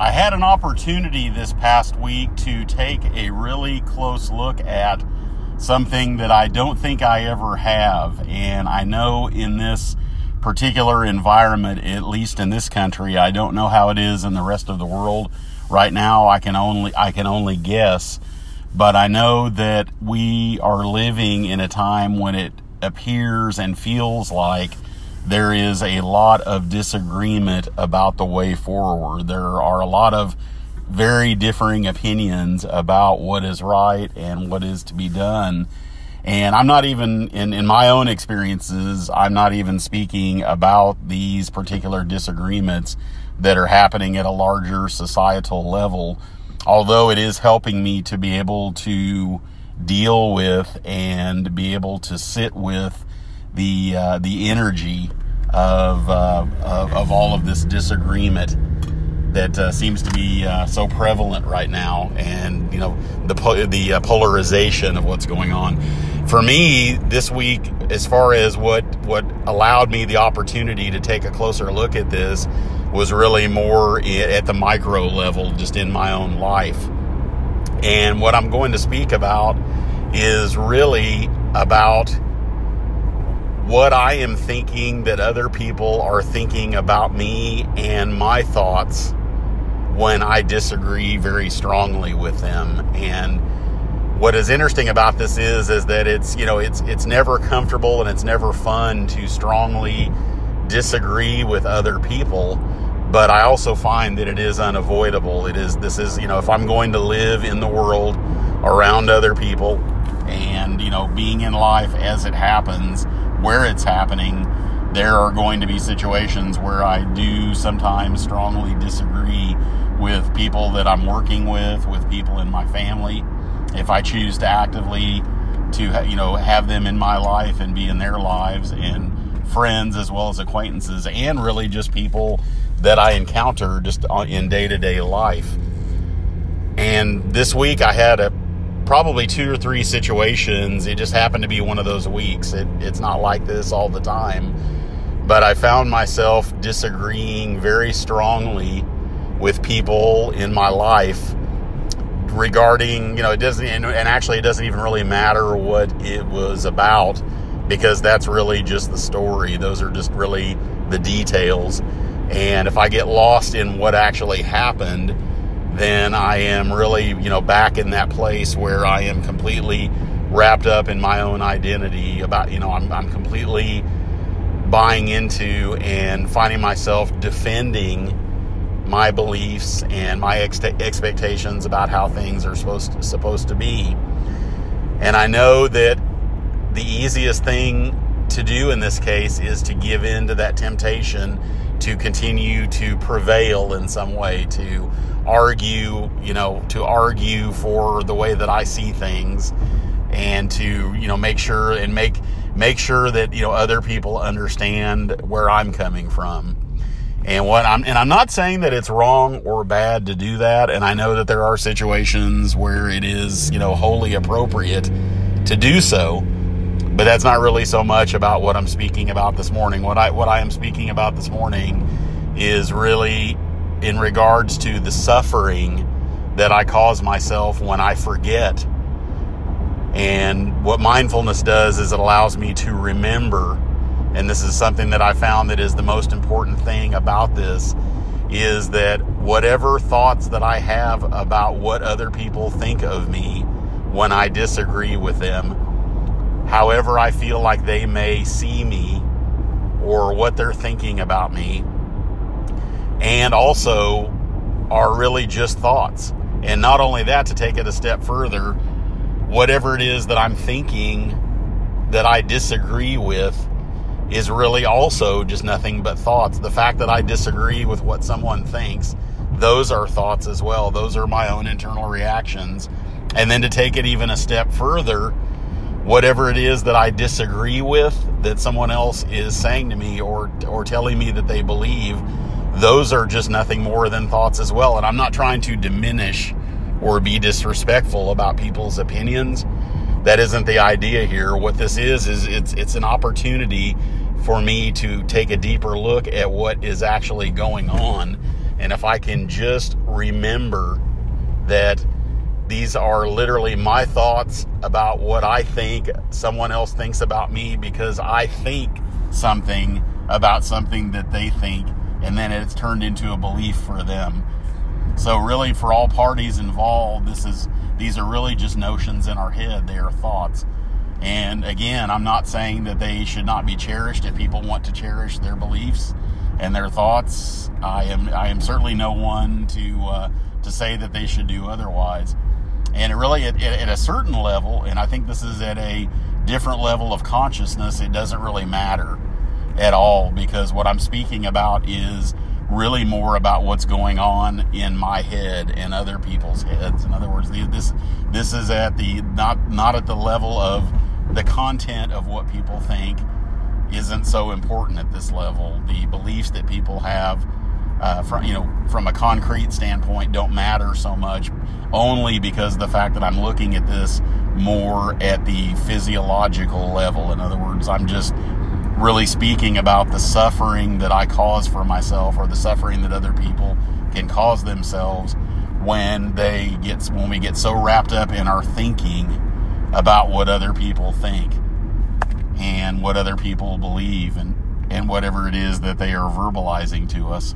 I had an opportunity this past week to take a really close look at something that I don't think I ever have. And I know in this particular environment, at least in this country, I don't know how it is in the rest of the world. Right now, I can only, I can only guess. But I know that we are living in a time when it appears and feels like there is a lot of disagreement about the way forward. There are a lot of very differing opinions about what is right and what is to be done. And I'm not even, in, in my own experiences, I'm not even speaking about these particular disagreements that are happening at a larger societal level, although it is helping me to be able to deal with and be able to sit with the uh, the energy of, uh, of, of all of this disagreement that uh, seems to be uh, so prevalent right now, and you know the po- the uh, polarization of what's going on. For me, this week, as far as what what allowed me the opportunity to take a closer look at this, was really more at the micro level, just in my own life. And what I'm going to speak about is really about what I am thinking that other people are thinking about me and my thoughts when I disagree very strongly with them. And what is interesting about this is is that it's you know it's it's never comfortable and it's never fun to strongly disagree with other people but I also find that it is unavoidable it is this is you know if I'm going to live in the world around other people and you know being in life as it happens where it's happening, there are going to be situations where I do sometimes strongly disagree with people that I'm working with, with people in my family. If I choose to actively to you know have them in my life and be in their lives and friends as well as acquaintances and really just people that I encounter just uh, in day-to-day life. And this week I had a probably two or three situations. It just happened to be one of those weeks. It, it's not like this all the time. But I found myself disagreeing very strongly with people in my life regarding, you know, it doesn't, and, and actually, it doesn't even really matter what it was about because that's really just the story. Those are just really the details. And if I get lost in what actually happened, then I am really, you know, back in that place where I am completely wrapped up in my own identity about, you know, I'm, I'm completely buying into and finding myself defending my beliefs and my ex- expectations about how things are supposed to, supposed to be. And I know that the easiest thing to do in this case is to give in to that temptation to continue to prevail in some way, to argue, you know, to argue for the way that I see things and to, you know, make sure and make make sure that, you know, other people understand where I'm coming from. And what I'm and I'm not saying that it's wrong or bad to do that, and I know that there are situations where it is, you know, wholly appropriate to do so but that's not really so much about what I'm speaking about this morning. What I what I am speaking about this morning is really in regards to the suffering that I cause myself when I forget. And what mindfulness does is it allows me to remember, and this is something that I found that is the most important thing about this is that whatever thoughts that I have about what other people think of me when I disagree with them however I feel like they may see me or what they're thinking about me, and also are really just thoughts. And not only that, to take it a step further, whatever it is that I'm thinking that I disagree with is really also just nothing but thoughts. The fact that I disagree with what someone thinks, those are thoughts as well. Those are my own internal reactions. And then to take it even a step further, whatever it is that I disagree with that someone else is saying to me or or telling me that they believe, those are just nothing more than thoughts as well. And I'm not trying to diminish or be disrespectful about people's opinions. That isn't the idea here. What this is is it's it's an opportunity for me to take a deeper look at what is actually going on And if I can just remember that these are literally my thoughts about what I think someone else thinks about me because I think something about something that they think, and then it's turned into a belief for them. So really, for all parties involved, this is these are really just notions in our head. They are thoughts. And again, I'm not saying that they should not be cherished if people want to cherish their beliefs and their thoughts. I am I am certainly no one to uh, to say that they should do otherwise. And it really, at, at a certain level, and I think this is at a different level of consciousness, it doesn't really matter at all because what I'm speaking about is really more about what's going on in my head and other people's heads. In other words, this this is at the not not at the level of the content of what people think isn't so important at this level. The beliefs that people have uh, from you know from a concrete standpoint don't matter so much only because the fact that I'm looking at this more at the physiological level. In other words, I'm just really speaking about the suffering that I cause for myself or the suffering that other people can cause themselves when they get when we get so wrapped up in our thinking about what other people think and what other people believe and and whatever it is that they are verbalizing to us.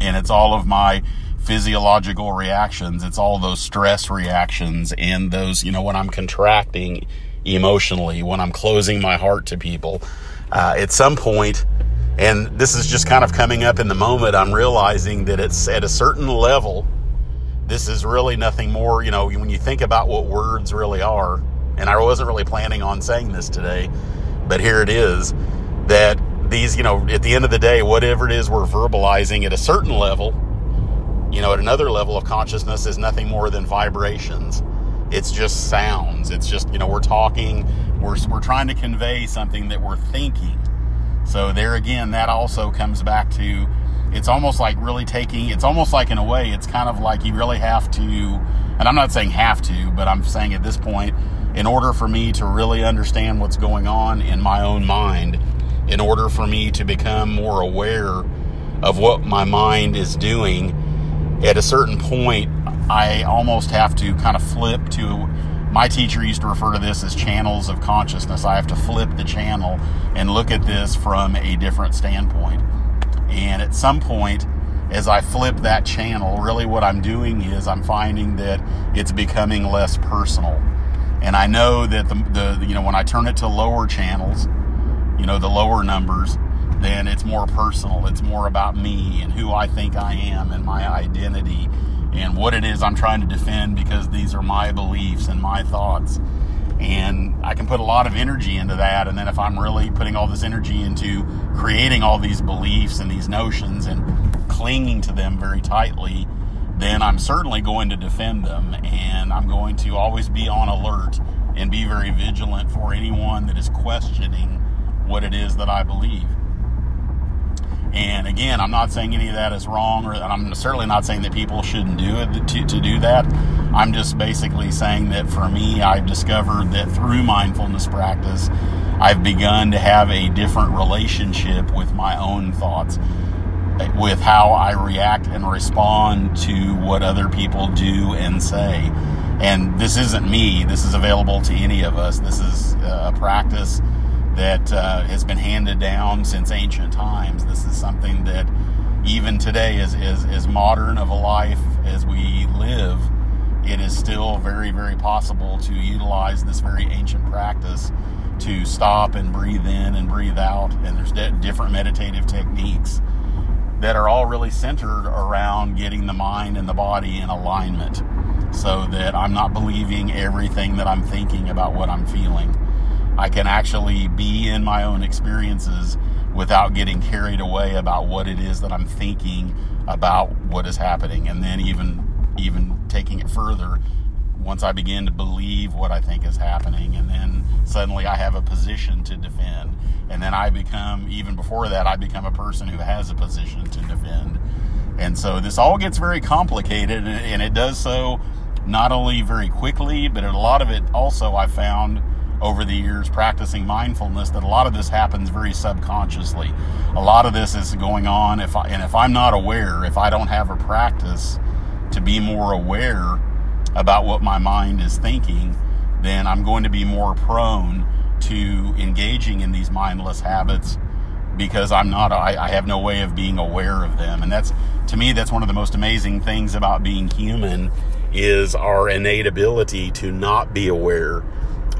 And it's all of my physiological reactions. It's all those stress reactions and those you know when i'm contracting emotionally when i'm closing my heart to people uh, at some point and this is just kind of coming up in the moment i'm realizing that it's at a certain level this is really nothing more you know when you think about what words really are and i wasn't really planning on saying this today but here it is that these, you know, at the end of the day, whatever it is we're verbalizing at a certain level, you know, at another level of consciousness is nothing more than vibrations. It's just sounds. It's just, you know, we're talking, we're, we're trying to convey something that we're thinking. So there again, that also comes back to it's almost like really taking, it's almost like in a way, it's kind of like you really have to, and I'm not saying have to, but I'm saying at this point, in order for me to really understand what's going on in my own mind, in order for me to become more aware of what my mind is doing, at a certain point, I almost have to kind of flip to. My teacher used to refer to this as channels of consciousness. I have to flip the channel and look at this from a different standpoint. And at some point, as I flip that channel, really what I'm doing is I'm finding that it's becoming less personal. And I know that the, the you know when I turn it to lower channels, you know, the lower numbers, then it's more personal. It's more about me and who I think I am and my identity what it is I'm trying to defend because these are my beliefs and my thoughts. And I can put a lot of energy into that. And then if I'm really putting all this energy into creating all these beliefs and these notions and clinging to them very tightly, then I'm certainly going to defend them. And I'm going to always be on alert and be very vigilant for anyone that is questioning what it is that I believe. And again, I'm not saying any of that is wrong, or I'm certainly not saying that people shouldn't do it to, to do that. I'm just basically saying that for me, I've discovered that through mindfulness practice, I've begun to have a different relationship with my own thoughts, with how I react and respond to what other people do and say. And this isn't me, this is available to any of us. This is uh, a practice that uh, has been handed down since ancient times. This is something that even today, as, as, as modern of a life as we live, it is still very, very possible to utilize this very ancient practice to stop and breathe in and breathe out. And there's different meditative techniques that are all really centered around getting the mind and the body in alignment so that I'm not believing everything that I'm thinking about what I'm feeling. I can actually be in my own experiences without getting carried away about what it is that I'm thinking about what is happening. And then even even taking it further once I begin to believe what I think is happening and then suddenly I have a position to defend. And then I become even before that I become a person who has a position to defend. And so this all gets very complicated and it does so not only very quickly but a lot of it also I found over the years practicing mindfulness that a lot of this happens very subconsciously. A lot of this is going on if I, and if I'm not aware, if I don't have a practice to be more aware about what my mind is thinking, then I'm going to be more prone to engaging in these mindless habits because I'm not, I, I, have no way of being aware of them. And that's, to me, that's one of the most amazing things about being human is our innate ability to not be aware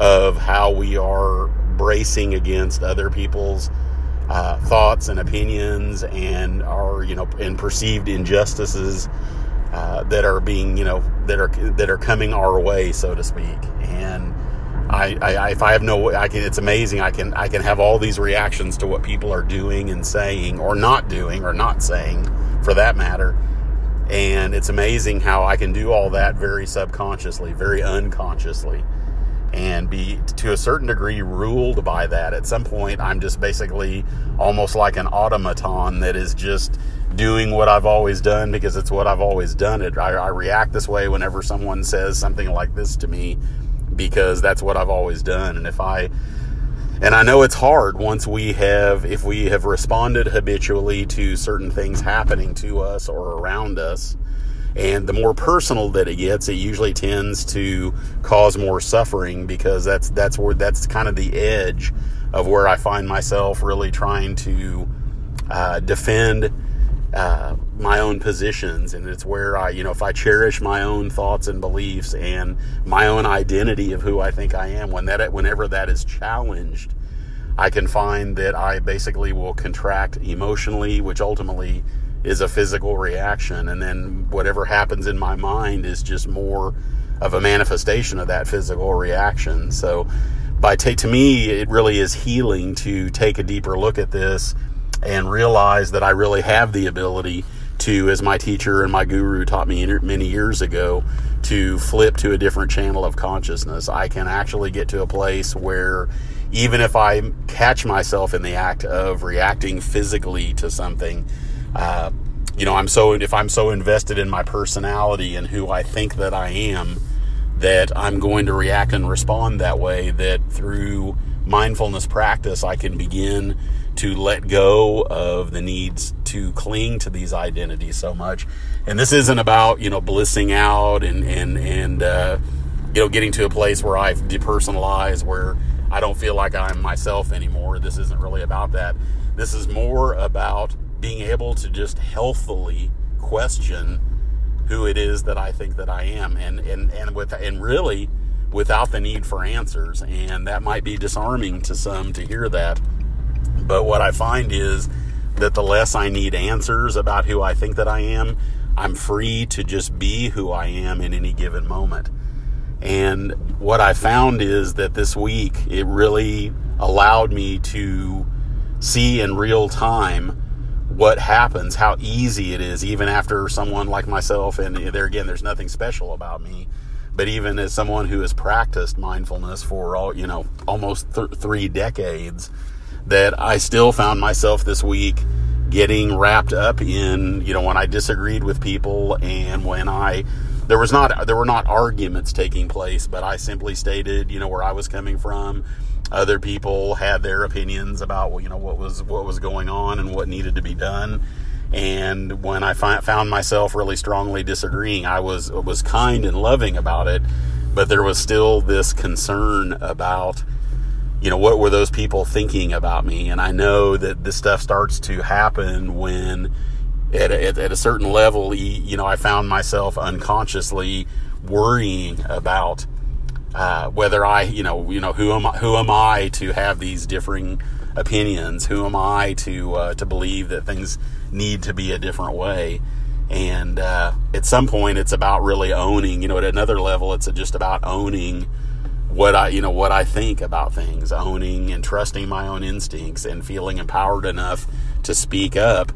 of how we are bracing against other people's uh, thoughts and opinions and our, you know, and perceived injustices uh, that are being, you know, that are, that are coming our way, so to speak. And, I, I, if I have no, I can. It's amazing. I can I can have all these reactions to what people are doing and saying, or not doing, or not saying, for that matter. And it's amazing how I can do all that very subconsciously, very unconsciously, and be to a certain degree ruled by that. At some point, I'm just basically almost like an automaton that is just doing what I've always done because it's what I've always done. It. I, I react this way whenever someone says something like this to me because that's what I've always done. And if I, and I know it's hard once we have, if we have responded habitually to certain things happening to us or around us, and the more personal that it gets, it usually tends to cause more suffering because that's that's where that's kind of the edge of where I find myself really trying to uh, defend uh, my own positions. And it's where I, you know, if I cherish my own thoughts and beliefs and my own identity of who I think I am, when that, whenever that is challenged, I can find that I basically will contract emotionally, which ultimately is a physical reaction. And then whatever happens in my mind is just more of a manifestation of that physical reaction. So by to me, it really is healing to take a deeper look at this and realize that I really have the ability to, as my teacher and my guru taught me many years ago, to flip to a different channel of consciousness. I can actually get to a place where even if I catch myself in the act of reacting physically to something, uh, you know, I'm so if I'm so invested in my personality and who I think that I am, that I'm going to react and respond that way. That through mindfulness practice, I can begin to let go of the needs to cling to these identities so much. And this isn't about, you know, blissing out and, and, and, uh, you know, getting to a place where I depersonalize where I don't feel like I'm myself anymore. This isn't really about that. This is more about being able to just healthfully question who it is that I think that I am and, and, and with, and really without the need for answers. And that might be disarming to some to hear that but what I find is that the less I need answers about who I think that I am, I'm free to just be who I am in any given moment. And what I found is that this week it really allowed me to see in real time what happens, how easy it is, even after someone like myself, and there again, there's nothing special about me, but even as someone who has practiced mindfulness for all, you know, almost th- three decades, that I still found myself this week getting wrapped up in, you know, when I disagreed with people and when I there was not there were not arguments taking place, but I simply stated, you know, where I was coming from. Other people had their opinions about, you know, what was what was going on and what needed to be done. And when I found myself really strongly disagreeing, I was was kind and loving about it, but there was still this concern about you know, what were those people thinking about me? And I know that this stuff starts to happen when at a, at a certain level, you know, I found myself unconsciously worrying about uh, whether I, you know, you know, who am I, who am I to have these differing opinions? Who am I to uh, to believe that things need to be a different way? And uh, at some point, it's about really owning. You know, at another level, it's just about owning what I, you know, what I think about things, owning and trusting my own instincts and feeling empowered enough to speak up.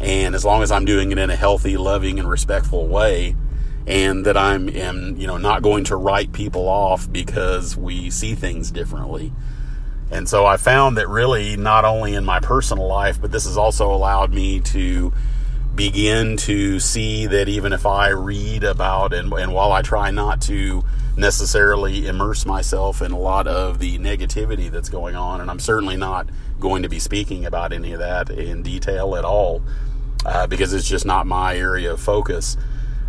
And as long as I'm doing it in a healthy, loving, and respectful way, and that I'm, am, you know, not going to write people off because we see things differently. And so I found that really not only in my personal life, but this has also allowed me to begin to see that even if I read about and, and while I try not to necessarily immerse myself in a lot of the negativity that's going on. And I'm certainly not going to be speaking about any of that in detail at all uh, because it's just not my area of focus.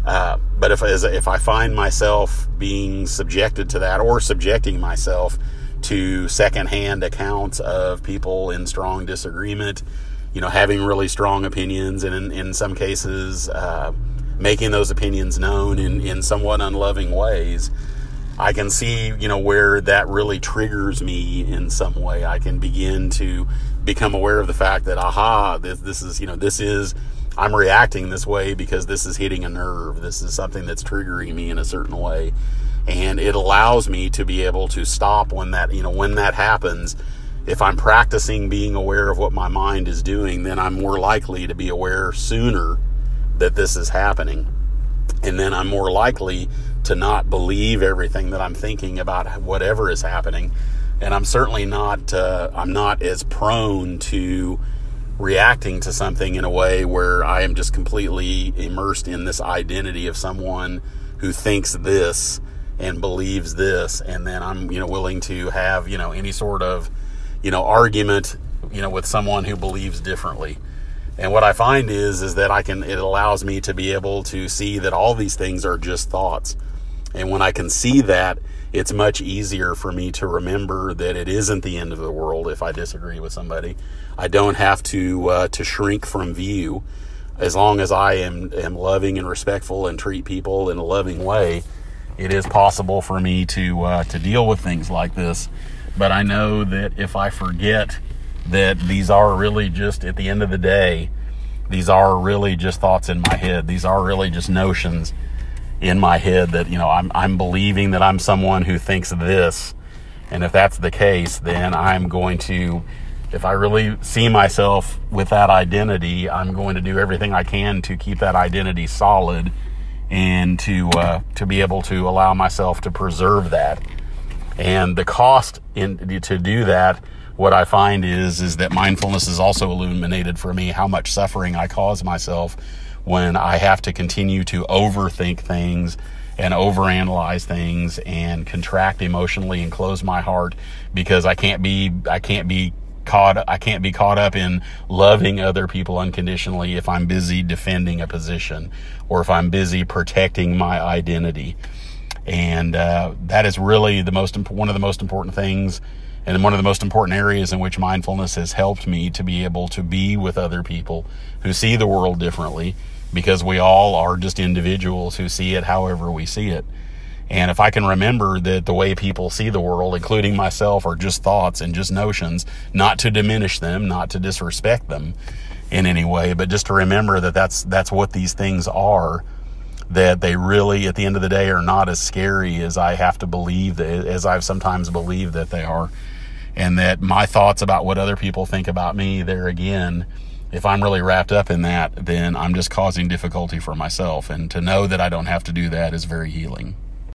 Uh, but if if I find myself being subjected to that or subjecting myself to secondhand accounts of people in strong disagreement, you know, having really strong opinions, and in, in some cases, uh, making those opinions known in, in somewhat unloving ways, I can see, you know, where that really triggers me in some way. I can begin to become aware of the fact that, aha, this, this is, you know, this is I'm reacting this way because this is hitting a nerve. This is something that's triggering me in a certain way. And it allows me to be able to stop when that, you know, when that happens. If I'm practicing being aware of what my mind is doing, then I'm more likely to be aware sooner that this is happening. And then I'm more likely to not believe everything that I'm thinking about whatever is happening. And I'm certainly not, uh, I'm not as prone to reacting to something in a way where I am just completely immersed in this identity of someone who thinks this and believes this. And then I'm you know willing to have you know any sort of you know argument you know with someone who believes differently. And what I find is is that I can it allows me to be able to see that all these things are just thoughts. And when I can see that it's much easier for me to remember that it isn't the end of the world if I disagree with somebody. I don't have to uh, to shrink from view as long as I am am loving and respectful and treat people in a loving way. It is possible for me to uh, to deal with things like this, but I know that if I forget that these are really just at the end of the day, these are really just thoughts in my head. These are really just notions in my head that you know I'm I'm believing that I'm someone who thinks this, and if that's the case, then I'm going to. If I really see myself with that identity, I'm going to do everything I can to keep that identity solid and to uh, to be able to allow myself to preserve that. And the cost in to do that, what I find is is that mindfulness is also illuminated for me how much suffering I cause myself when I have to continue to overthink things and overanalyze things and contract emotionally and close my heart because I can't be I can't be caught I can't be caught up in loving other people unconditionally if I'm busy defending a position or if I'm busy protecting my identity. And uh, that is really the most one of the most important things and one of the most important areas in which mindfulness has helped me to be able to be with other people who see the world differently because we all are just individuals who see it however we see it. And if I can remember that the way people see the world, including myself, are just thoughts and just notions, not to diminish them, not to disrespect them in any way, but just to remember that that's, that's what these things are, that they really, at the end of the day, are not as scary as I have to believe, as I've sometimes believed that they are. And that my thoughts about what other people think about me, there again, if I'm really wrapped up in that, then I'm just causing difficulty for myself. And to know that I don't have to do that is very healing.